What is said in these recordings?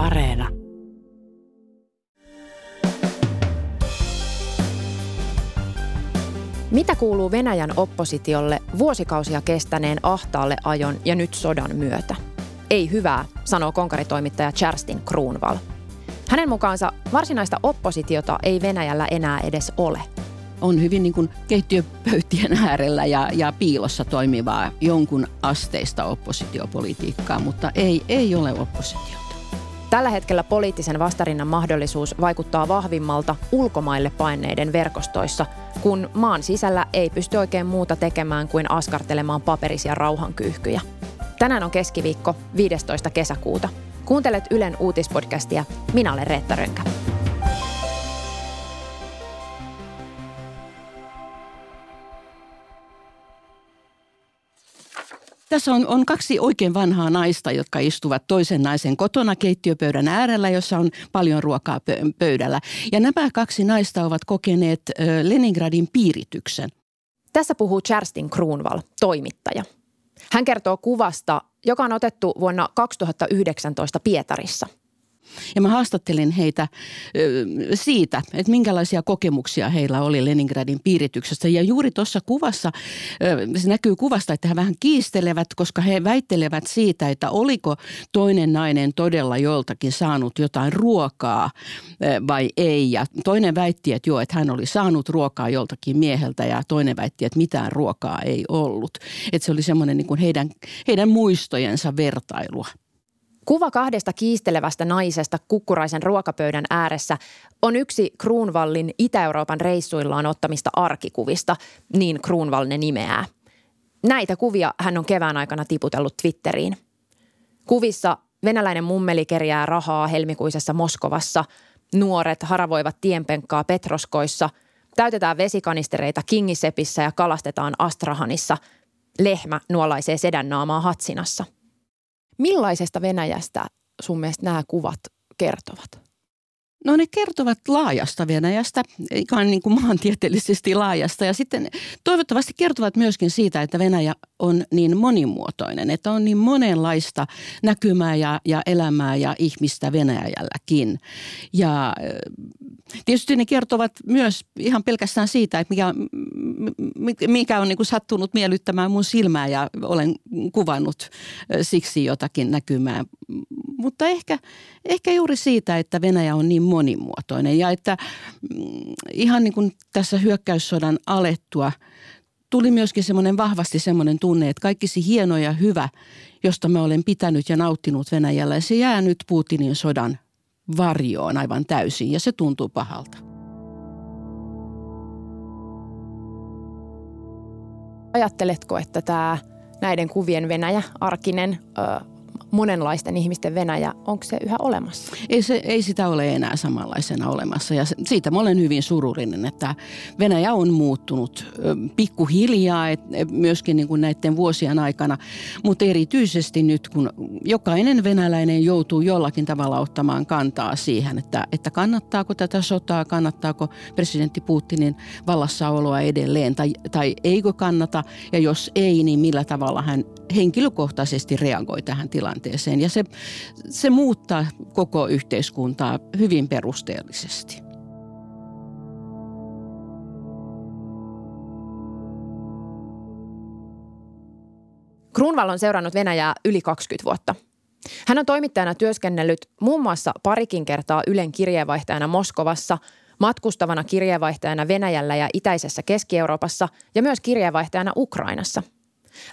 Areena. Mitä kuuluu Venäjän oppositiolle vuosikausia kestäneen ahtaalle ajon ja nyt sodan myötä? Ei hyvää, sanoo konkaritoimittaja Cherstin Kruunval. Hänen mukaansa varsinaista oppositiota ei Venäjällä enää edes ole. On hyvin niin kuin keittiöpöytien äärellä ja, ja piilossa toimivaa jonkun asteista oppositiopolitiikkaa, mutta ei, ei ole oppositiota. Tällä hetkellä poliittisen vastarinnan mahdollisuus vaikuttaa vahvimmalta ulkomaille paineiden verkostoissa, kun maan sisällä ei pysty oikein muuta tekemään kuin askartelemaan paperisia rauhankyyhkyjä. Tänään on keskiviikko 15. kesäkuuta. Kuuntelet Ylen uutispodcastia. Minä olen Reetta Rönkä. Tässä on, on kaksi oikein vanhaa naista, jotka istuvat toisen naisen kotona keittiöpöydän äärellä, jossa on paljon ruokaa pöydällä. Ja nämä kaksi naista ovat kokeneet Leningradin piirityksen. Tässä puhuu Cherstin Kruunval, toimittaja. Hän kertoo kuvasta, joka on otettu vuonna 2019 Pietarissa – ja mä haastattelin heitä siitä, että minkälaisia kokemuksia heillä oli Leningradin piirityksestä. Ja juuri tuossa kuvassa, se näkyy kuvasta, että he vähän kiistelevät, koska he väittelevät siitä, että oliko toinen nainen todella joltakin saanut jotain ruokaa vai ei. Ja toinen väitti, että joo, että hän oli saanut ruokaa joltakin mieheltä ja toinen väitti, että mitään ruokaa ei ollut. Että se oli semmoinen niin kuin heidän, heidän muistojensa vertailua. Kuva kahdesta kiistelevästä naisesta kukkuraisen ruokapöydän ääressä on yksi Kruunvallin Itä-Euroopan reissuillaan ottamista arkikuvista, niin Kruunvall ne nimeää. Näitä kuvia hän on kevään aikana tiputellut Twitteriin. Kuvissa venäläinen mummeli kerjää rahaa helmikuisessa Moskovassa, nuoret haravoivat tienpenkkaa Petroskoissa, täytetään vesikanistereita Kingisepissä ja kalastetaan Astrahanissa, lehmä nuolaisee sedän naamaa Hatsinassa – Millaisesta Venäjästä sun mielestä nämä kuvat kertovat? No ne kertovat laajasta Venäjästä, ihan niin kuin maantieteellisesti laajasta. Ja sitten toivottavasti kertovat myöskin siitä, että Venäjä on niin monimuotoinen, että on niin monenlaista näkymää ja, ja elämää ja ihmistä Venäjälläkin. Ja tietysti ne kertovat myös ihan pelkästään siitä, että mikä, mikä on niin sattunut miellyttämään mun silmää ja olen kuvannut siksi jotakin näkymää. Mutta ehkä, ehkä juuri siitä, että Venäjä on niin monimuotoinen ja että mm, ihan niin kuin tässä hyökkäyssodan alettua tuli myöskin semmoinen vahvasti semmoinen tunne, että kaikki se hieno ja hyvä, josta mä olen pitänyt ja nauttinut Venäjällä, se jää nyt Putinin sodan varjoon aivan täysin ja se tuntuu pahalta. Ajatteletko, että tämä näiden kuvien Venäjä, arkinen, monenlaisten ihmisten Venäjä, onko se yhä olemassa? Ei, se, ei sitä ole enää samanlaisena olemassa ja siitä mä olen hyvin surullinen, että Venäjä on muuttunut pikkuhiljaa et, myöskin niin kuin näiden vuosien aikana, mutta erityisesti nyt kun jokainen venäläinen joutuu jollakin tavalla ottamaan kantaa siihen, että, että kannattaako tätä sotaa, kannattaako presidentti Putinin vallassaoloa edelleen tai, tai eikö kannata ja jos ei, niin millä tavalla hän henkilökohtaisesti reagoi tähän tilanteeseen. Ja se, se muuttaa koko yhteiskuntaa hyvin perusteellisesti. Kruunval on seurannut Venäjää yli 20 vuotta. Hän on toimittajana työskennellyt muun muassa parikin kertaa Ylen kirjeenvaihtajana Moskovassa, matkustavana kirjeenvaihtajana Venäjällä ja itäisessä Keski-Euroopassa ja myös kirjeenvaihtajana Ukrainassa –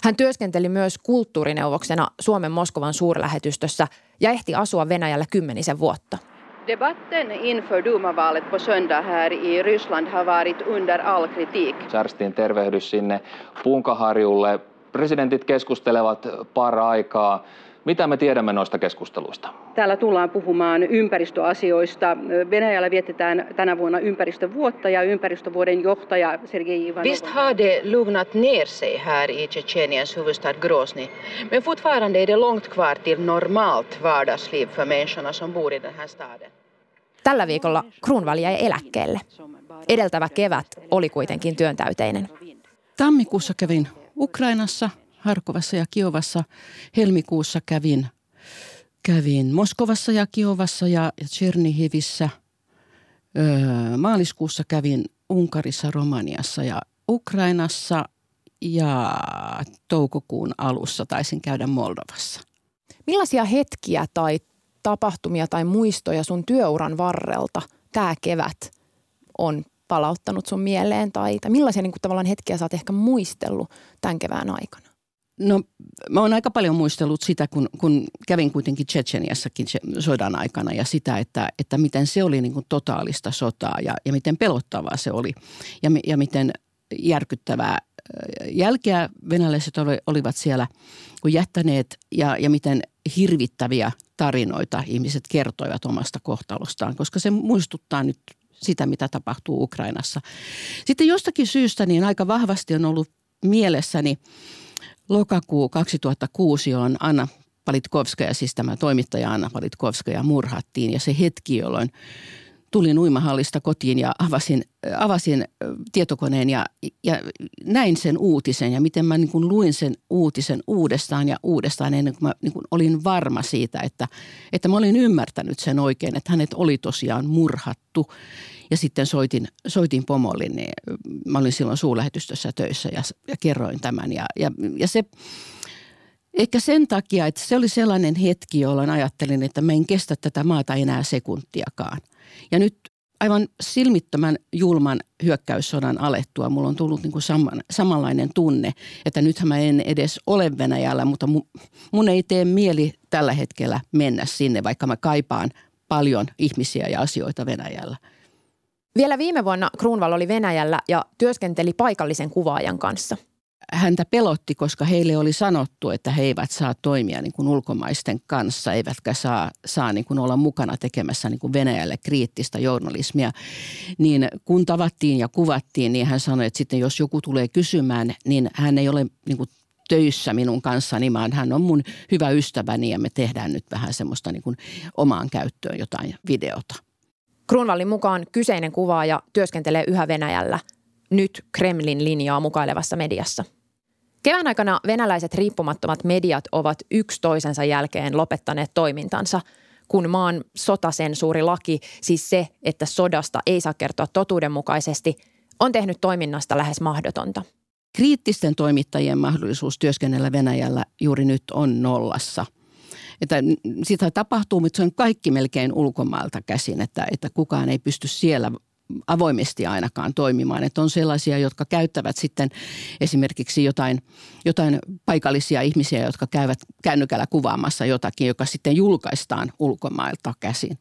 hän työskenteli myös kulttuurineuvoksena Suomen Moskovan suurlähetystössä ja ehti asua Venäjällä kymmenisen vuotta. Debatten inför Duma-valet på söndag här i Ryssland har varit under all kritik. Särstin tervehdys sinne Punkaharjulle. Presidentit keskustelevat para-aikaa. Mitä me tiedämme noista keskusteluista? Täällä tullaan puhumaan ympäristöasioista. Venäjällä vietetään tänä vuonna ympäristövuotta ja ympäristövuoden johtaja Sergei Ivanov. Visst har det lugnat ner sig här i Tjetjeniens huvudstad Grozny. Men fortfarande är det långt kvar till normalt vardagsliv för människorna som bor i den här staden. Tällä viikolla Kruunval jäi eläkkeelle. Edeltävä kevät oli kuitenkin työntäyteinen. Tammikuussa kävin Ukrainassa Harkovassa ja Kiovassa helmikuussa kävin Kävin Moskovassa ja Kiovassa ja Chernihivissä. Öö, maaliskuussa kävin Unkarissa, Romaniassa ja Ukrainassa ja toukokuun alussa taisin käydä Moldovassa. Millaisia hetkiä tai tapahtumia tai muistoja sun työuran varrelta tämä kevät on palauttanut sun mieleen? Tai, tai millaisia niin kuin, tavallaan hetkiä sä oot ehkä muistellut tämän kevään aikana? No mä oon aika paljon muistellut sitä, kun, kun kävin kuitenkin Tsetseniassakin sodan aikana ja sitä, että, että miten se oli niin kuin totaalista sotaa ja, ja miten pelottavaa se oli ja, ja miten järkyttävää jälkeä venäläiset olivat siellä kun jättäneet ja, ja miten hirvittäviä tarinoita ihmiset kertoivat omasta kohtalostaan, koska se muistuttaa nyt sitä, mitä tapahtuu Ukrainassa. Sitten jostakin syystä niin aika vahvasti on ollut mielessäni lokakuu 2006, jolloin Anna Palitkovskaja, siis tämä toimittaja Anna Palitkovskaja murhattiin. Ja se hetki, jolloin tulin uimahallista kotiin ja avasin, avasin tietokoneen ja, ja näin sen uutisen ja miten mä niin kuin luin sen uutisen uudestaan ja uudestaan ennen kuin mä niin kuin olin varma siitä, että, että mä olin ymmärtänyt sen oikein, että hänet oli tosiaan murhattu. Ja sitten soitin, soitin pomolle, niin mä olin silloin suulähetystössä töissä ja, ja kerroin tämän ja, ja, ja se – Ehkä sen takia, että se oli sellainen hetki, jolloin ajattelin, että mä en kestä tätä maata enää sekuntiakaan. Ja nyt aivan silmittömän julman hyökkäyssodan alettua mulla on tullut niin kuin saman, samanlainen tunne, että nythän mä en edes ole Venäjällä, mutta mun, mun ei tee mieli tällä hetkellä mennä sinne, vaikka mä kaipaan paljon ihmisiä ja asioita Venäjällä. Vielä viime vuonna Kruunval oli Venäjällä ja työskenteli paikallisen kuvaajan kanssa – häntä pelotti, koska heille oli sanottu, että he eivät saa toimia niin kuin ulkomaisten kanssa, eivätkä saa, saa niin kuin olla mukana tekemässä niin kuin Venäjälle kriittistä journalismia. Niin kun tavattiin ja kuvattiin, niin hän sanoi, että sitten jos joku tulee kysymään, niin hän ei ole niin kuin töissä minun kanssani, vaan hän on mun hyvä ystäväni ja me tehdään nyt vähän semmoista niin kuin omaan käyttöön jotain videota. Kruunvallin mukaan kyseinen kuvaaja työskentelee yhä Venäjällä, nyt Kremlin linjaa mukailevassa mediassa – Kevään aikana venäläiset riippumattomat mediat ovat yksi toisensa jälkeen lopettaneet toimintansa, kun maan sotasensuurilaki, siis se, että sodasta ei saa kertoa totuudenmukaisesti, on tehnyt toiminnasta lähes mahdotonta. Kriittisten toimittajien mahdollisuus työskennellä Venäjällä juuri nyt on nollassa – että sitä tapahtuu, mutta se on kaikki melkein ulkomailta käsin, että, että kukaan ei pysty siellä avoimesti ainakaan toimimaan. Että on sellaisia, jotka käyttävät sitten esimerkiksi jotain, jotain paikallisia ihmisiä, jotka käyvät kännykällä kuvaamassa jotakin, joka sitten julkaistaan ulkomailta käsin.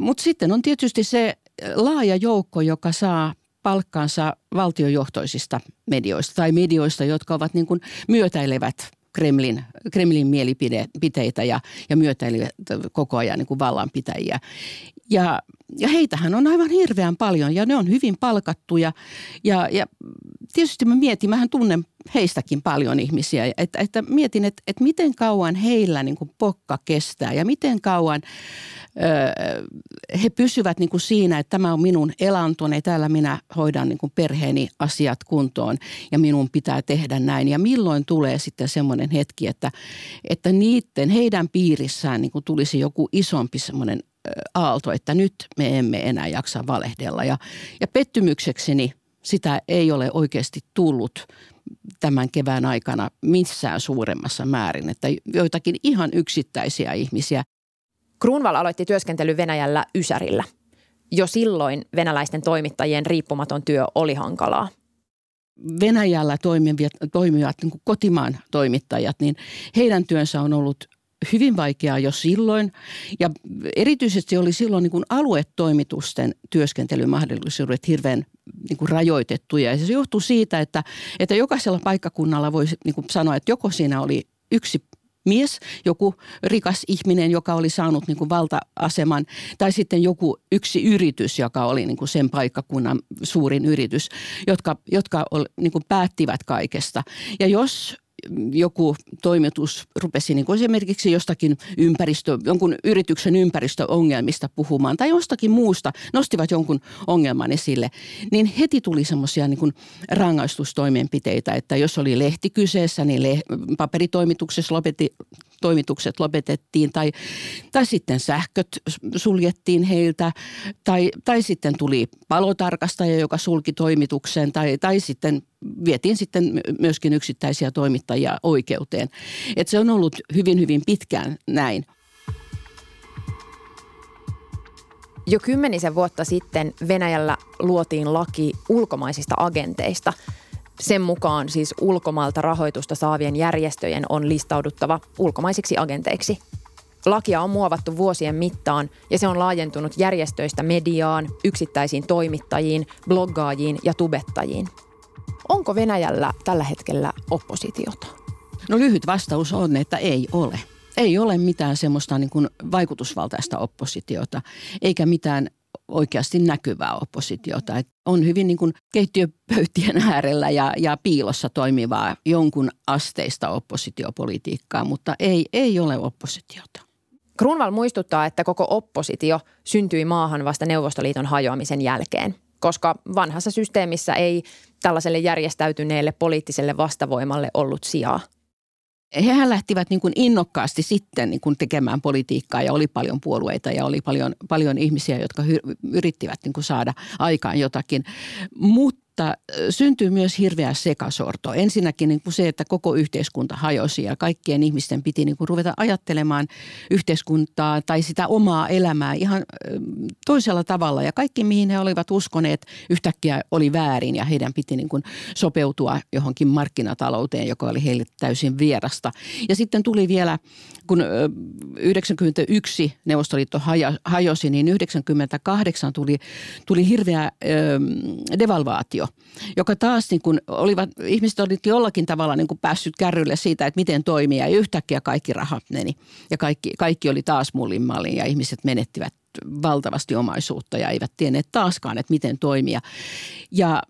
Mutta sitten on tietysti se laaja joukko, joka saa palkkaansa valtiojohtoisista medioista tai medioista, jotka ovat niin kuin myötäilevät Kremlin, Kremlin mielipiteitä ja, ja myötäilevät koko ajan niin kuin vallanpitäjiä. Ja, ja heitähän on aivan hirveän paljon ja ne on hyvin palkattuja. Ja, ja tietysti mä mietin, mähän tunnen heistäkin paljon ihmisiä, että, että mietin, että, että miten kauan heillä niin kuin pokka kestää ja miten kauan ö, he pysyvät niin kuin siinä, että tämä on minun elantoni, täällä minä hoidan niin kuin perheeni asiat kuntoon ja minun pitää tehdä näin. Ja milloin tulee sitten semmoinen hetki, että, että niiden, heidän piirissään niin kuin tulisi joku isompi semmoinen aalto, että nyt me emme enää jaksa valehdella. Ja, ja pettymyksekseni sitä ei ole oikeasti tullut tämän kevään aikana missään suuremmassa määrin, että joitakin ihan yksittäisiä ihmisiä. Kruunval aloitti työskentely Venäjällä Ysärillä. Jo silloin venäläisten toimittajien riippumaton työ oli hankalaa. Venäjällä toimivat, toimivat niin kotimaan toimittajat, niin heidän työnsä on ollut hyvin vaikeaa jo silloin. Ja erityisesti oli silloin niin kuin aluetoimitusten työskentelymahdollisuudet hirveän niin kuin rajoitettuja. Ja se johtuu siitä, että, että jokaisella paikkakunnalla voisi niin kuin sanoa, että joko siinä oli yksi mies, joku rikas ihminen, joka oli saanut niin kuin valta-aseman, tai sitten joku yksi yritys, joka oli niin kuin sen paikkakunnan suurin yritys, jotka, jotka niin kuin päättivät kaikesta. Ja jos joku toimitus rupesi niin kuin esimerkiksi jostakin ympäristö, jonkun yrityksen ympäristöongelmista puhumaan tai jostakin muusta, nostivat jonkun ongelman esille, niin heti tuli semmoisia niin rangaistustoimenpiteitä, että jos oli lehti kyseessä, niin le- paperitoimituksessa lopetti toimitukset lopetettiin tai, tai sitten sähköt suljettiin heiltä tai, tai sitten tuli palotarkastaja, joka sulki toimituksen tai, tai sitten vietiin sitten myöskin yksittäisiä toimittajia oikeuteen. Et se on ollut hyvin, hyvin pitkään näin. Jo kymmenisen vuotta sitten Venäjällä luotiin laki ulkomaisista agenteista. Sen mukaan siis ulkomailta rahoitusta saavien järjestöjen on listauduttava ulkomaisiksi agenteiksi. Lakia on muovattu vuosien mittaan ja se on laajentunut järjestöistä mediaan, yksittäisiin toimittajiin, bloggaajiin ja tubettajiin. Onko Venäjällä tällä hetkellä oppositiota? No lyhyt vastaus on, että ei ole ei ole mitään semmoista niin kuin vaikutusvaltaista oppositiota, eikä mitään oikeasti näkyvää oppositiota. Et on hyvin niin kuin keittiöpöytien äärellä ja, ja piilossa toimivaa jonkun asteista oppositiopolitiikkaa, mutta ei, ei ole oppositiota. Grunwald muistuttaa, että koko oppositio syntyi maahan vasta Neuvostoliiton hajoamisen jälkeen, koska vanhassa systeemissä ei tällaiselle järjestäytyneelle poliittiselle vastavoimalle ollut sijaa hehän lähtivät niin kuin innokkaasti sitten niin kuin tekemään politiikkaa ja oli paljon puolueita ja oli paljon, paljon ihmisiä, jotka hy- yrittivät niin kuin saada aikaan jotakin. Mutta mutta syntyy myös hirveä sekasorto. Ensinnäkin niin kuin se, että koko yhteiskunta hajosi ja kaikkien ihmisten piti niin kuin ruveta ajattelemaan yhteiskuntaa tai sitä omaa elämää ihan toisella tavalla. Ja kaikki, mihin he olivat uskoneet, yhtäkkiä oli väärin ja heidän piti niin kuin sopeutua johonkin markkinatalouteen, joka oli heille täysin vierasta. Ja sitten tuli vielä, kun 91 Neuvostoliitto hajosi, niin 98 tuli, tuli hirveä devalvaatio valtio, joka taas niin kuin olivat, ihmiset olivat jollakin tavalla niin kuin päässyt kärrylle siitä, että miten toimii ja yhtäkkiä kaikki rahat meni ja kaikki, kaikki oli taas mullin ja ihmiset menettivät valtavasti omaisuutta ja eivät tienneet taaskaan, että miten toimia. Ja,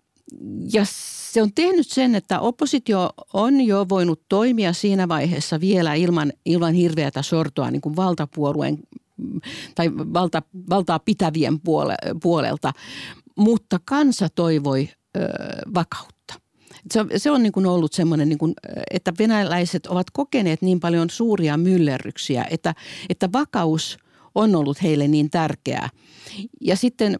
ja se on tehnyt sen, että oppositio on jo voinut toimia siinä vaiheessa vielä ilman, ilman hirveätä sortoa niin kuin valtapuolueen tai valta, valtaa pitävien puole, puolelta, mutta kansa toivoi vakautta. Se on, se on niin kuin ollut semmoinen, niin kuin, että venäläiset ovat kokeneet niin paljon suuria myllerryksiä, että, että vakaus on ollut heille niin tärkeää. Ja sitten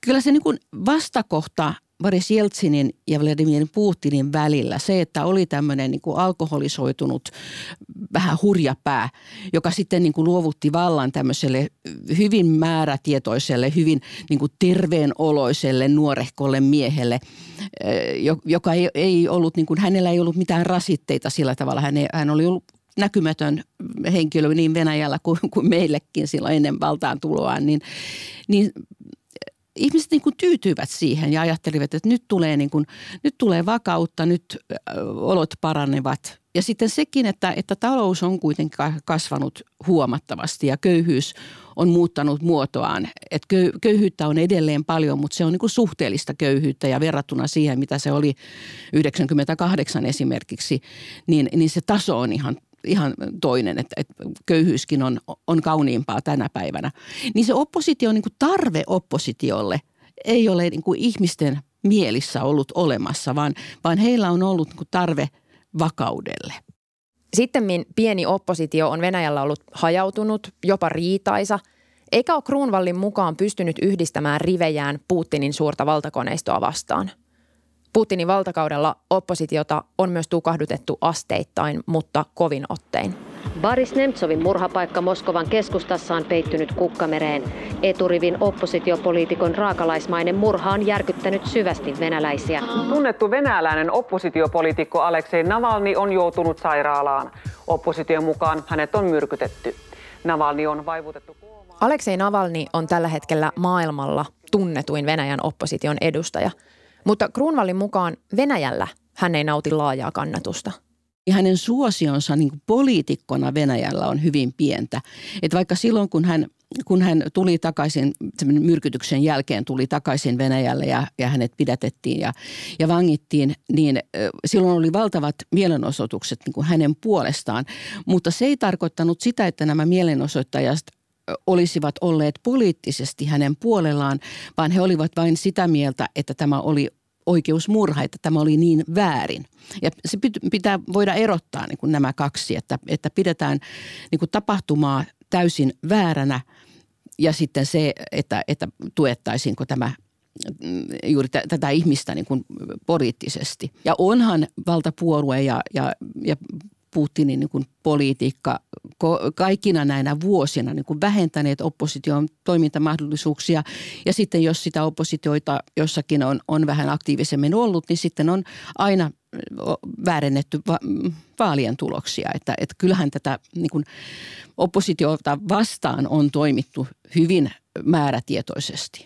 kyllä se niin kuin vastakohta Boris Jeltsinin ja Vladimir Putinin välillä se, että oli tämmöinen niin kuin alkoholisoitunut vähän hurjapää, joka sitten niin kuin luovutti vallan tämmöiselle hyvin määrätietoiselle, hyvin niin kuin terveenoloiselle nuorehkolle miehelle, eh, joka ei, ei ollut, niin kuin, hänellä ei ollut mitään rasitteita sillä tavalla. Hän, ei, hän oli ollut näkymätön henkilö niin Venäjällä kuin, kuin meillekin silloin ennen valtaan tuloaan, niin, niin ihmiset niin kuin tyytyivät siihen ja ajattelivat, että nyt tulee, niin kuin, nyt tulee vakautta, nyt olot paranevat. Ja sitten sekin, että, että talous on kuitenkin kasvanut huomattavasti ja köyhyys on muuttanut muotoaan. Että köyhyyttä on edelleen paljon, mutta se on niin kuin suhteellista köyhyyttä ja verrattuna siihen, mitä se oli 98 esimerkiksi, niin, niin se taso on ihan ihan toinen, että, että köyhyyskin on, on kauniimpaa tänä päivänä. Niin se oppositio, niin kuin tarve oppositiolle ei ole niin kuin ihmisten mielissä ollut olemassa, vaan, vaan heillä on ollut niin kuin tarve vakaudelle. Sitten pieni oppositio on Venäjällä ollut hajautunut, jopa riitaisa, eikä ole Kruunvallin mukaan pystynyt yhdistämään rivejään Putinin suurta valtakoneistoa vastaan – Putinin valtakaudella oppositiota on myös tukahdutettu asteittain, mutta kovin ottein. Boris Nemtsovin murhapaikka Moskovan keskustassa on peittynyt kukkamereen. Eturivin oppositiopoliitikon raakalaismainen murha on järkyttänyt syvästi venäläisiä. Tunnettu venäläinen oppositiopoliitikko Aleksei Navalny on joutunut sairaalaan. Opposition mukaan hänet on myrkytetty. Navalny on vaivutettu koomaan. Aleksei Navalny on tällä hetkellä maailmalla tunnetuin Venäjän opposition edustaja – mutta Kruunvallin mukaan Venäjällä hän ei nauti laajaa kannatusta. Hänen suosionsa niin kuin poliitikkona Venäjällä on hyvin pientä. Että vaikka silloin, kun hän, kun hän tuli takaisin, myrkytyksen jälkeen tuli takaisin Venäjälle ja, ja hänet pidätettiin ja, ja vangittiin, niin silloin oli valtavat mielenosoitukset niin kuin hänen puolestaan. Mutta se ei tarkoittanut sitä, että nämä mielenosoittajat olisivat olleet poliittisesti hänen puolellaan, vaan he olivat vain sitä mieltä, että tämä oli oikeusmurha, että tämä oli niin väärin. Ja se pitää voida erottaa niin kuin nämä kaksi, että, että pidetään niin kuin tapahtumaa täysin vääränä ja sitten se, että, että tuettaisiinko tämä mm, juuri t- tätä ihmistä niin kuin poliittisesti. Ja onhan valtapuolue ja, ja, ja Putinin niin kuin politiikka kaikkina näinä vuosina niin kuin vähentäneet opposition toimintamahdollisuuksia. Ja sitten jos sitä oppositioita jossakin on, on vähän aktiivisemmin ollut, niin sitten on aina väärennetty va- vaalien tuloksia. Että, että kyllähän tätä niin kuin oppositiota vastaan on toimittu hyvin määrätietoisesti.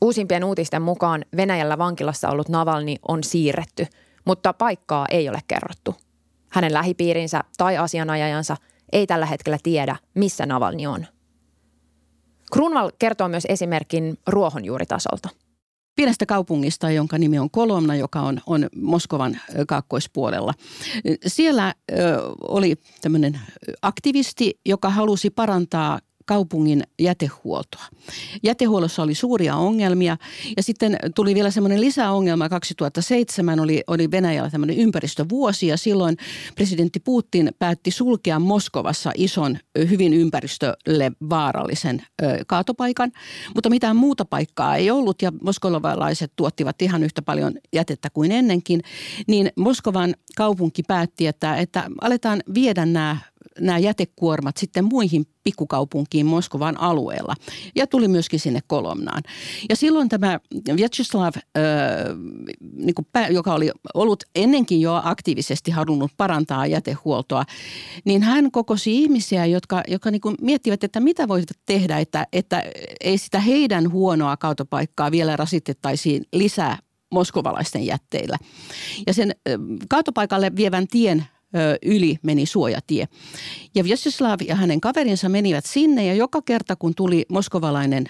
Uusimpien uutisten mukaan Venäjällä vankilassa ollut Navalni on siirretty, mutta paikkaa ei ole kerrottu – hänen lähipiirinsä tai asianajajansa ei tällä hetkellä tiedä, missä Navalni on. Grunwald kertoo myös esimerkin ruohonjuuritasolta. Pienestä kaupungista, jonka nimi on Kolomna, joka on, on Moskovan kaakkoispuolella. Siellä ö, oli tämmöinen aktivisti, joka halusi parantaa kaupungin jätehuoltoa. Jätehuollossa oli suuria ongelmia ja sitten tuli vielä semmoinen lisäongelma. 2007 oli, oli Venäjällä tämmöinen ympäristövuosi ja silloin presidentti Putin päätti sulkea Moskovassa ison, hyvin ympäristölle vaarallisen ö, kaatopaikan, mutta mitään muuta paikkaa ei ollut ja moskovalaiset tuottivat ihan yhtä paljon jätettä kuin ennenkin, niin Moskovan kaupunki päätti, että, että aletaan viedä nämä nämä jätekuormat sitten muihin pikkukaupunkiin Moskovan alueella. Ja tuli myöskin sinne Kolomnaan. Ja silloin tämä Vyacheslav, äh, niin pää, joka oli ollut ennenkin jo aktiivisesti halunnut parantaa jätehuoltoa, niin hän kokosi ihmisiä, jotka, jotka niin miettivät, että mitä voisivat tehdä, että, että ei sitä heidän huonoa kaatopaikkaa vielä rasitettaisiin lisää moskovalaisten jätteillä. Ja sen kaatopaikalle vievän tien yli meni suojatie. Ja Vyacheslav ja hänen kaverinsa menivät sinne ja joka kerta kun tuli moskovalainen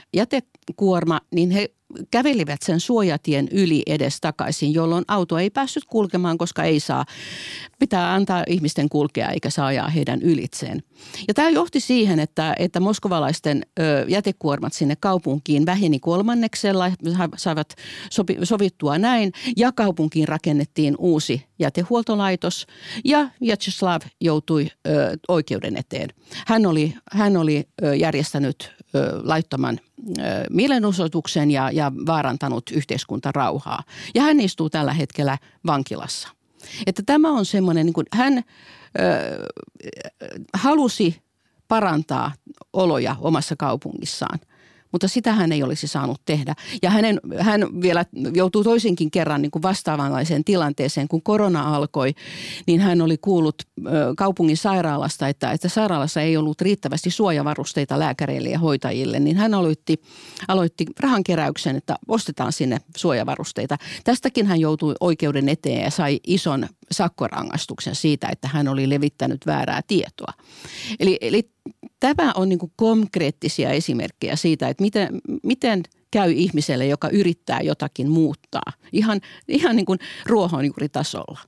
jätekuorma, niin he kävelivät sen suojatien yli edes takaisin, jolloin auto ei päässyt kulkemaan, koska ei saa, pitää antaa ihmisten kulkea eikä saa ajaa heidän ylitseen. Ja tämä johti siihen, että, että moskovalaisten jätekuormat sinne kaupunkiin väheni kolmanneksella, saivat sopi, sovittua näin, ja kaupunkiin rakennettiin uusi jätehuoltolaitos, ja Vyacheslav joutui ö, oikeuden eteen. Hän oli, hän oli ö, järjestänyt laittoman mielenosoituksen ja, ja vaarantanut yhteiskuntarauhaa. Ja hän istuu tällä hetkellä vankilassa. Että tämä on semmoinen, niin kuin hän ö, halusi parantaa oloja omassa kaupungissaan – mutta sitä hän ei olisi saanut tehdä. Ja hänen, hän vielä joutuu toisenkin kerran niin kuin vastaavanlaiseen tilanteeseen, kun korona alkoi, niin hän oli kuullut kaupungin sairaalasta, että, että sairaalassa ei ollut riittävästi suojavarusteita lääkäreille ja hoitajille, niin hän aloitti, aloitti rahankeräyksen, että ostetaan sinne suojavarusteita. Tästäkin hän joutui oikeuden eteen ja sai ison sakkorangaistuksen siitä, että hän oli levittänyt väärää tietoa. Eli, eli tämä on niin konkreettisia esimerkkejä siitä, että miten, miten käy ihmiselle, joka yrittää jotakin muuttaa ihan, ihan niin kuin ruohonjuuritasolla.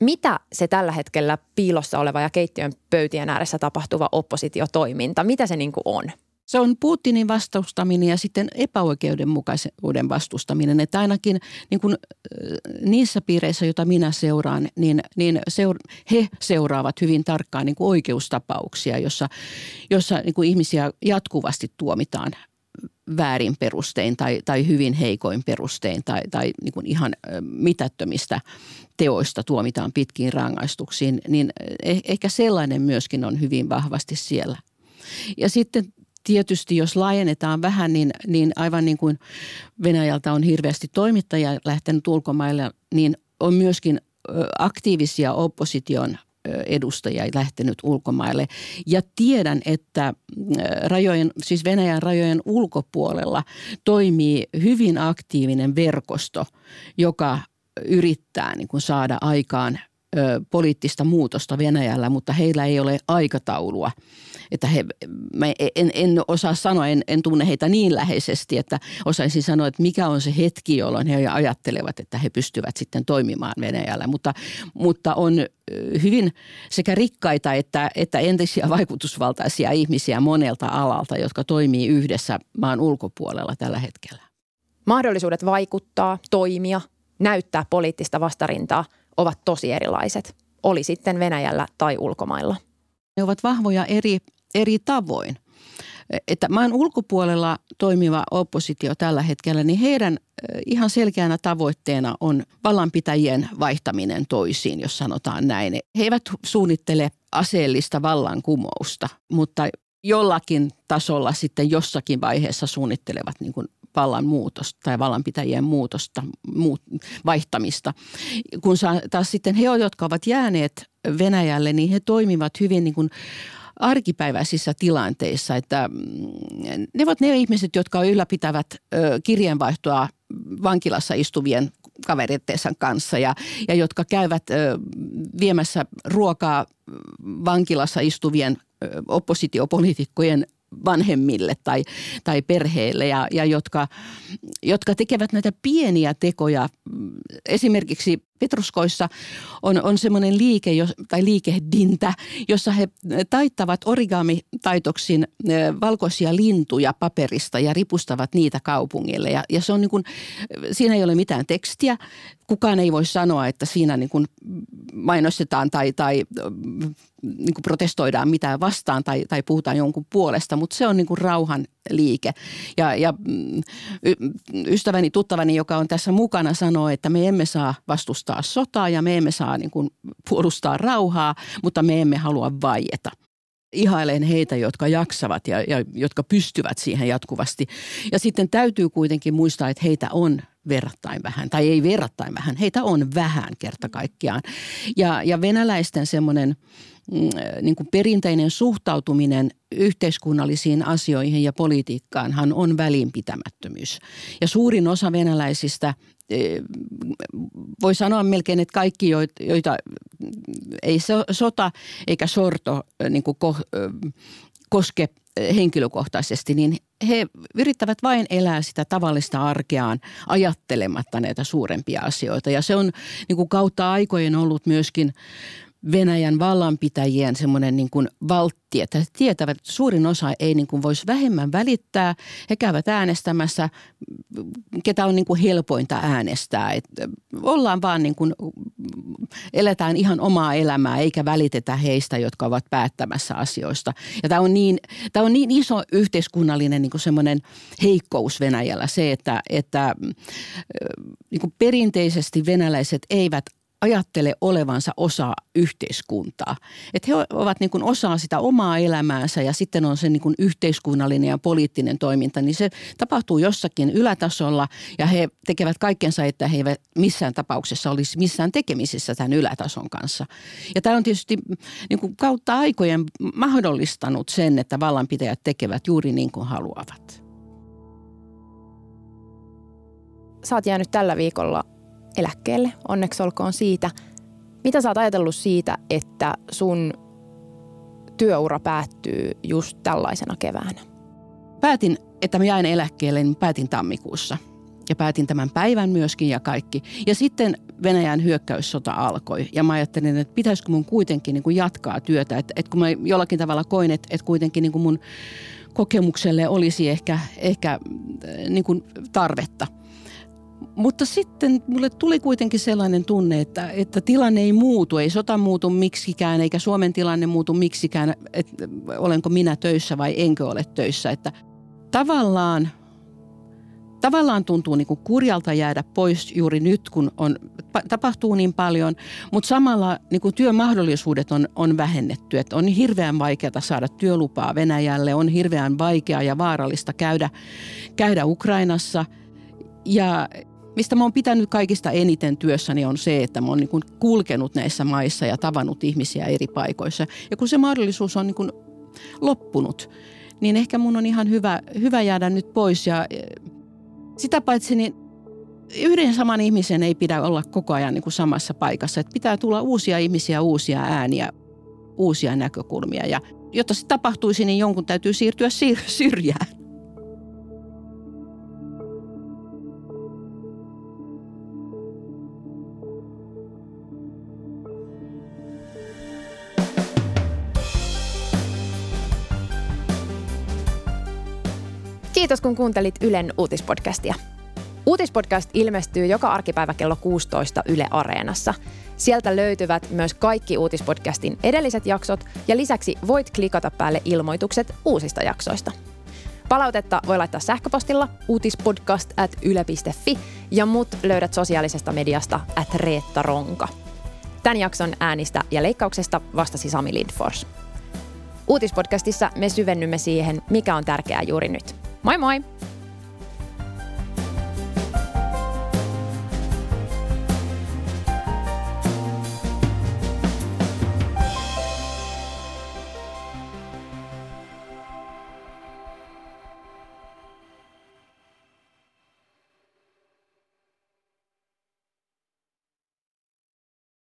Mitä se tällä hetkellä piilossa oleva ja keittiön pöytien ääressä tapahtuva oppositiotoiminta, mitä se niin kuin on? Se on Putinin vastustaminen ja sitten epäoikeudenmukaisuuden vastustaminen. Että ainakin niin kuin, niissä piireissä, joita minä seuraan, niin, niin seur, he seuraavat hyvin tarkkaan niin kuin oikeustapauksia, jossa, jossa niin kuin ihmisiä jatkuvasti tuomitaan väärin perustein tai, tai hyvin heikoin perustein tai, tai niin kuin ihan mitättömistä teoista tuomitaan pitkiin rangaistuksiin, niin eh, ehkä sellainen myöskin on hyvin vahvasti siellä. Ja sitten tietysti jos laajennetaan vähän, niin, niin aivan niin kuin Venäjältä on hirveästi toimittajia lähtenyt ulkomaille, niin on myöskin aktiivisia opposition edustajia lähtenyt ulkomaille. Ja tiedän, että rajojen, siis Venäjän rajojen ulkopuolella toimii hyvin aktiivinen verkosto, joka yrittää niin kuin saada aikaan poliittista muutosta Venäjällä, mutta heillä ei ole aikataulua. Että he, mä en, en osaa sanoa, en, en tunne heitä niin läheisesti, että osaisin sanoa, että mikä on se hetki, jolloin he ajattelevat, että he pystyvät sitten toimimaan Venäjällä. Mutta, mutta on hyvin sekä rikkaita että, että entisiä vaikutusvaltaisia ihmisiä monelta alalta, jotka toimii yhdessä maan ulkopuolella tällä hetkellä. Mahdollisuudet vaikuttaa, toimia – näyttää poliittista vastarintaa, ovat tosi erilaiset, oli sitten Venäjällä tai ulkomailla. Ne ovat vahvoja eri, eri tavoin. Että maan ulkopuolella toimiva oppositio tällä hetkellä, niin heidän ihan selkeänä tavoitteena on vallanpitäjien vaihtaminen toisiin, jos sanotaan näin. He eivät suunnittele aseellista vallankumousta, mutta jollakin tasolla sitten jossakin vaiheessa suunnittelevat niin kuin vallan muutosta tai vallanpitäjien muutosta, muut, vaihtamista. Kun taas sitten he, jotka ovat jääneet Venäjälle, niin he toimivat hyvin niin kuin arkipäiväisissä tilanteissa, että mm, ne ovat ne ihmiset, jotka ylläpitävät kirjeenvaihtoa vankilassa istuvien kavereittensa kanssa ja, ja jotka käyvät viemässä ruokaa vankilassa istuvien oppositiopoliitikkojen vanhemmille tai, tai perheille ja, ja jotka, jotka tekevät näitä pieniä tekoja. Esimerkiksi Petruskoissa on, on semmoinen liike tai liikehdintä, jossa he taittavat origami-taitoksin valkoisia lintuja paperista ja ripustavat niitä kaupungille. Ja, ja se on niin kuin, siinä ei ole mitään tekstiä. Kukaan ei voi sanoa, että siinä niin kuin mainostetaan tai, tai niin kuin protestoidaan mitään vastaan tai, tai puhutaan jonkun puolesta, mutta se on niin kuin rauhan liike. Ja, ja mm, ystäväni, tuttavani, joka on tässä mukana, sanoo, että me emme saa vastustaa sotaa ja me emme saa niin kuin puolustaa rauhaa, mutta me emme halua vaieta ihailen heitä, jotka jaksavat ja, ja jotka pystyvät siihen jatkuvasti. Ja sitten täytyy kuitenkin muistaa, että heitä on verrattain vähän, tai ei verrattain vähän, heitä on vähän kerta kaikkiaan. Ja, ja venäläisten semmoinen Mm, niin kuin perinteinen suhtautuminen yhteiskunnallisiin asioihin ja politiikkaanhan on välinpitämättömyys. Ja suurin osa venäläisistä voi sanoa melkein, että kaikki, joita ei sota eikä sorto niin kuin koske henkilökohtaisesti, niin he yrittävät vain elää sitä tavallista arkeaan ajattelematta näitä suurempia asioita. Ja se on niin kuin kautta aikojen ollut myöskin Venäjän vallanpitäjien semmoinen niin kuin valtti, että he tietävät, että suurin osa ei niin kuin voisi vähemmän välittää. He käyvät äänestämässä, ketä on niin kuin helpointa äänestää. Että ollaan vaan niin kuin, eletään ihan omaa elämää eikä välitetä heistä, jotka ovat päättämässä asioista. Ja tämä on niin, tämä on niin iso yhteiskunnallinen niin kuin semmoinen heikkous Venäjällä se, että, että niin kuin perinteisesti venäläiset eivät ajattele olevansa osa yhteiskuntaa. Että he ovat niin kuin osa sitä omaa elämäänsä ja sitten on se niin kuin yhteiskunnallinen ja poliittinen toiminta, niin se tapahtuu jossakin ylätasolla ja he tekevät kaikkensa, että he eivät missään tapauksessa olisi missään tekemisissä tämän ylätason kanssa. Ja tämä on tietysti niin kuin kautta aikojen mahdollistanut sen, että vallanpitäjät tekevät juuri niin kuin haluavat. Oot jäänyt tällä viikolla eläkkeelle, onneksi olkoon siitä. Mitä sä oot ajatellut siitä, että sun työura päättyy just tällaisena keväänä? Päätin, että mä jäin eläkkeelle, niin päätin tammikuussa. Ja päätin tämän päivän myöskin ja kaikki. Ja sitten Venäjän hyökkäyssota alkoi. Ja mä ajattelin, että pitäisikö mun kuitenkin niin kuin jatkaa työtä. Että, että kun mä jollakin tavalla koin, että, että kuitenkin niin kuin mun kokemukselle olisi ehkä, ehkä äh, niin kuin tarvetta – mutta sitten mulle tuli kuitenkin sellainen tunne, että, että tilanne ei muutu, ei sota muutu miksikään, eikä Suomen tilanne muutu miksikään, että olenko minä töissä vai enkö ole töissä. Että tavallaan, tavallaan tuntuu niin kuin kurjalta jäädä pois juuri nyt, kun on, tapahtuu niin paljon, mutta samalla niin kuin työmahdollisuudet on, on vähennetty. Että on hirveän vaikeaa saada työlupaa Venäjälle, on hirveän vaikeaa ja vaarallista käydä, käydä Ukrainassa – ja mistä mä oon pitänyt kaikista eniten työssäni on se, että mä oon niin kulkenut näissä maissa ja tavannut ihmisiä eri paikoissa. Ja kun se mahdollisuus on niin loppunut, niin ehkä mun on ihan hyvä, hyvä jäädä nyt pois. Ja e, sitä paitsi niin yhden saman ihmisen ei pidä olla koko ajan niin samassa paikassa. Että pitää tulla uusia ihmisiä, uusia ääniä, uusia näkökulmia. Ja jotta se tapahtuisi, niin jonkun täytyy siirtyä syrjään. Kiitos kun kuuntelit Ylen uutispodcastia. Uutispodcast ilmestyy joka arkipäivä kello 16 Yle Areenassa. Sieltä löytyvät myös kaikki Uutispodcastin edelliset jaksot ja lisäksi voit klikata päälle ilmoitukset uusista jaksoista. Palautetta voi laittaa sähköpostilla uutispodcast at yle.fi ja mut löydät sosiaalisesta mediasta at Reetta Ronka. Tämän jakson äänistä ja leikkauksesta vastasi Sami Lindfors. Uutispodcastissa me syvennymme siihen, mikä on tärkeää juuri nyt. Moi moi!